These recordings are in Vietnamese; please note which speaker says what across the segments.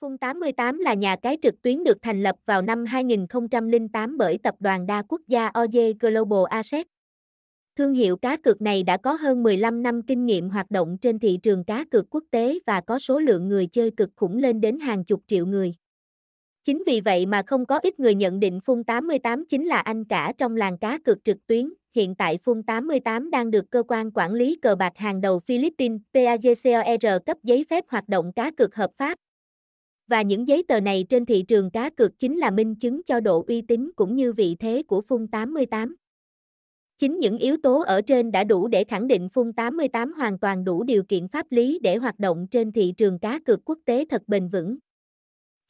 Speaker 1: Fun 88 là nhà cái trực tuyến được thành lập vào năm 2008 bởi tập đoàn đa quốc gia OJ Global Asset. Thương hiệu cá cược này đã có hơn 15 năm kinh nghiệm hoạt động trên thị trường cá cược quốc tế và có số lượng người chơi cực khủng lên đến hàng chục triệu người. Chính vì vậy mà không có ít người nhận định Fun 88 chính là anh cả trong làng cá cược trực tuyến. Hiện tại Fun 88 đang được cơ quan quản lý cờ bạc hàng đầu Philippines PAGCOR cấp giấy phép hoạt động cá cược hợp pháp. Và những giấy tờ này trên thị trường cá cược chính là minh chứng cho độ uy tín cũng như vị thế của Phun 88. Chính những yếu tố ở trên đã đủ để khẳng định Phun 88 hoàn toàn đủ điều kiện pháp lý để hoạt động trên thị trường cá cược quốc tế thật bền vững.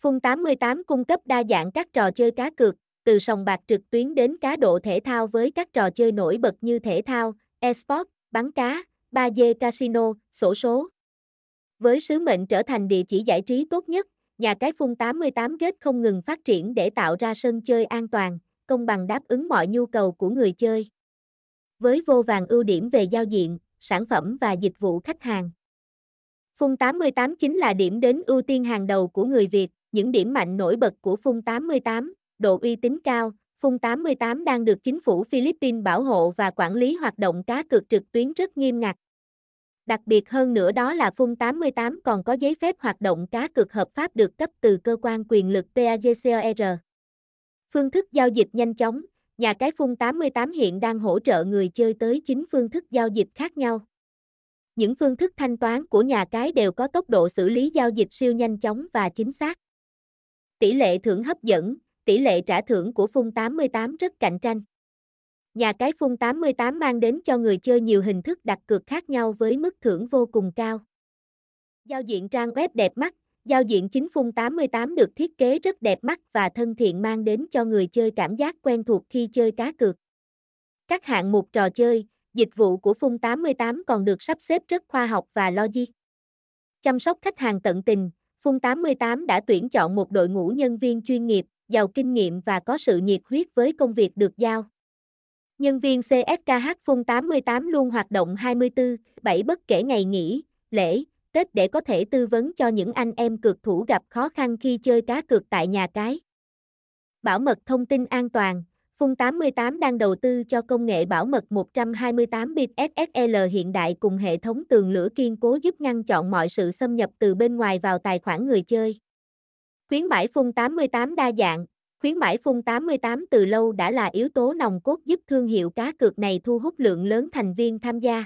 Speaker 1: Phun 88 cung cấp đa dạng các trò chơi cá cược, từ sòng bạc trực tuyến đến cá độ thể thao với các trò chơi nổi bật như thể thao, esports, bắn cá, 3D casino, sổ số. Với sứ mệnh trở thành địa chỉ giải trí tốt nhất, nhà cái phun 88 kết không ngừng phát triển để tạo ra sân chơi an toàn, công bằng đáp ứng mọi nhu cầu của người chơi. Với vô vàng ưu điểm về giao diện, sản phẩm và dịch vụ khách hàng. Phun 88 chính là điểm đến ưu tiên hàng đầu của người Việt, những điểm mạnh nổi bật của Phun 88, độ uy tín cao, Phun 88 đang được chính phủ Philippines bảo hộ và quản lý hoạt động cá cược trực tuyến rất nghiêm ngặt. Đặc biệt hơn nữa đó là Phung 88 còn có giấy phép hoạt động cá cược hợp pháp được cấp từ cơ quan quyền lực PAGCOR. Phương thức giao dịch nhanh chóng, nhà cái Phung 88 hiện đang hỗ trợ người chơi tới 9 phương thức giao dịch khác nhau. Những phương thức thanh toán của nhà cái đều có tốc độ xử lý giao dịch siêu nhanh chóng và chính xác. Tỷ lệ thưởng hấp dẫn, tỷ lệ trả thưởng của Phung 88 rất cạnh tranh. Nhà cái phun 88 mang đến cho người chơi nhiều hình thức đặt cược khác nhau với mức thưởng vô cùng cao. Giao diện trang web đẹp mắt, giao diện chính phun 88 được thiết kế rất đẹp mắt và thân thiện mang đến cho người chơi cảm giác quen thuộc khi chơi cá cược. Các hạng mục trò chơi, dịch vụ của phun 88 còn được sắp xếp rất khoa học và logic. Chăm sóc khách hàng tận tình, phun 88 đã tuyển chọn một đội ngũ nhân viên chuyên nghiệp, giàu kinh nghiệm và có sự nhiệt huyết với công việc được giao. Nhân viên CSKH Phung 88 luôn hoạt động 24/7 bất kể ngày nghỉ, lễ, Tết để có thể tư vấn cho những anh em cược thủ gặp khó khăn khi chơi cá cược tại nhà cái. Bảo mật thông tin an toàn, Phung 88 đang đầu tư cho công nghệ bảo mật 128 bit SSL hiện đại cùng hệ thống tường lửa kiên cố giúp ngăn chọn mọi sự xâm nhập từ bên ngoài vào tài khoản người chơi. Khuyến mãi Phung 88 đa dạng, khuyến mãi phun 88 từ lâu đã là yếu tố nòng cốt giúp thương hiệu cá cược này thu hút lượng lớn thành viên tham gia.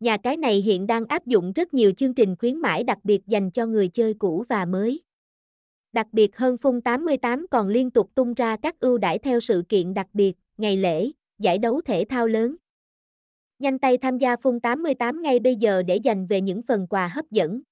Speaker 1: Nhà cái này hiện đang áp dụng rất nhiều chương trình khuyến mãi đặc biệt dành cho người chơi cũ và mới. Đặc biệt hơn Fun 88 còn liên tục tung ra các ưu đãi theo sự kiện đặc biệt, ngày lễ, giải đấu thể thao lớn. Nhanh tay tham gia Fun 88 ngay bây giờ để giành về những phần quà hấp dẫn.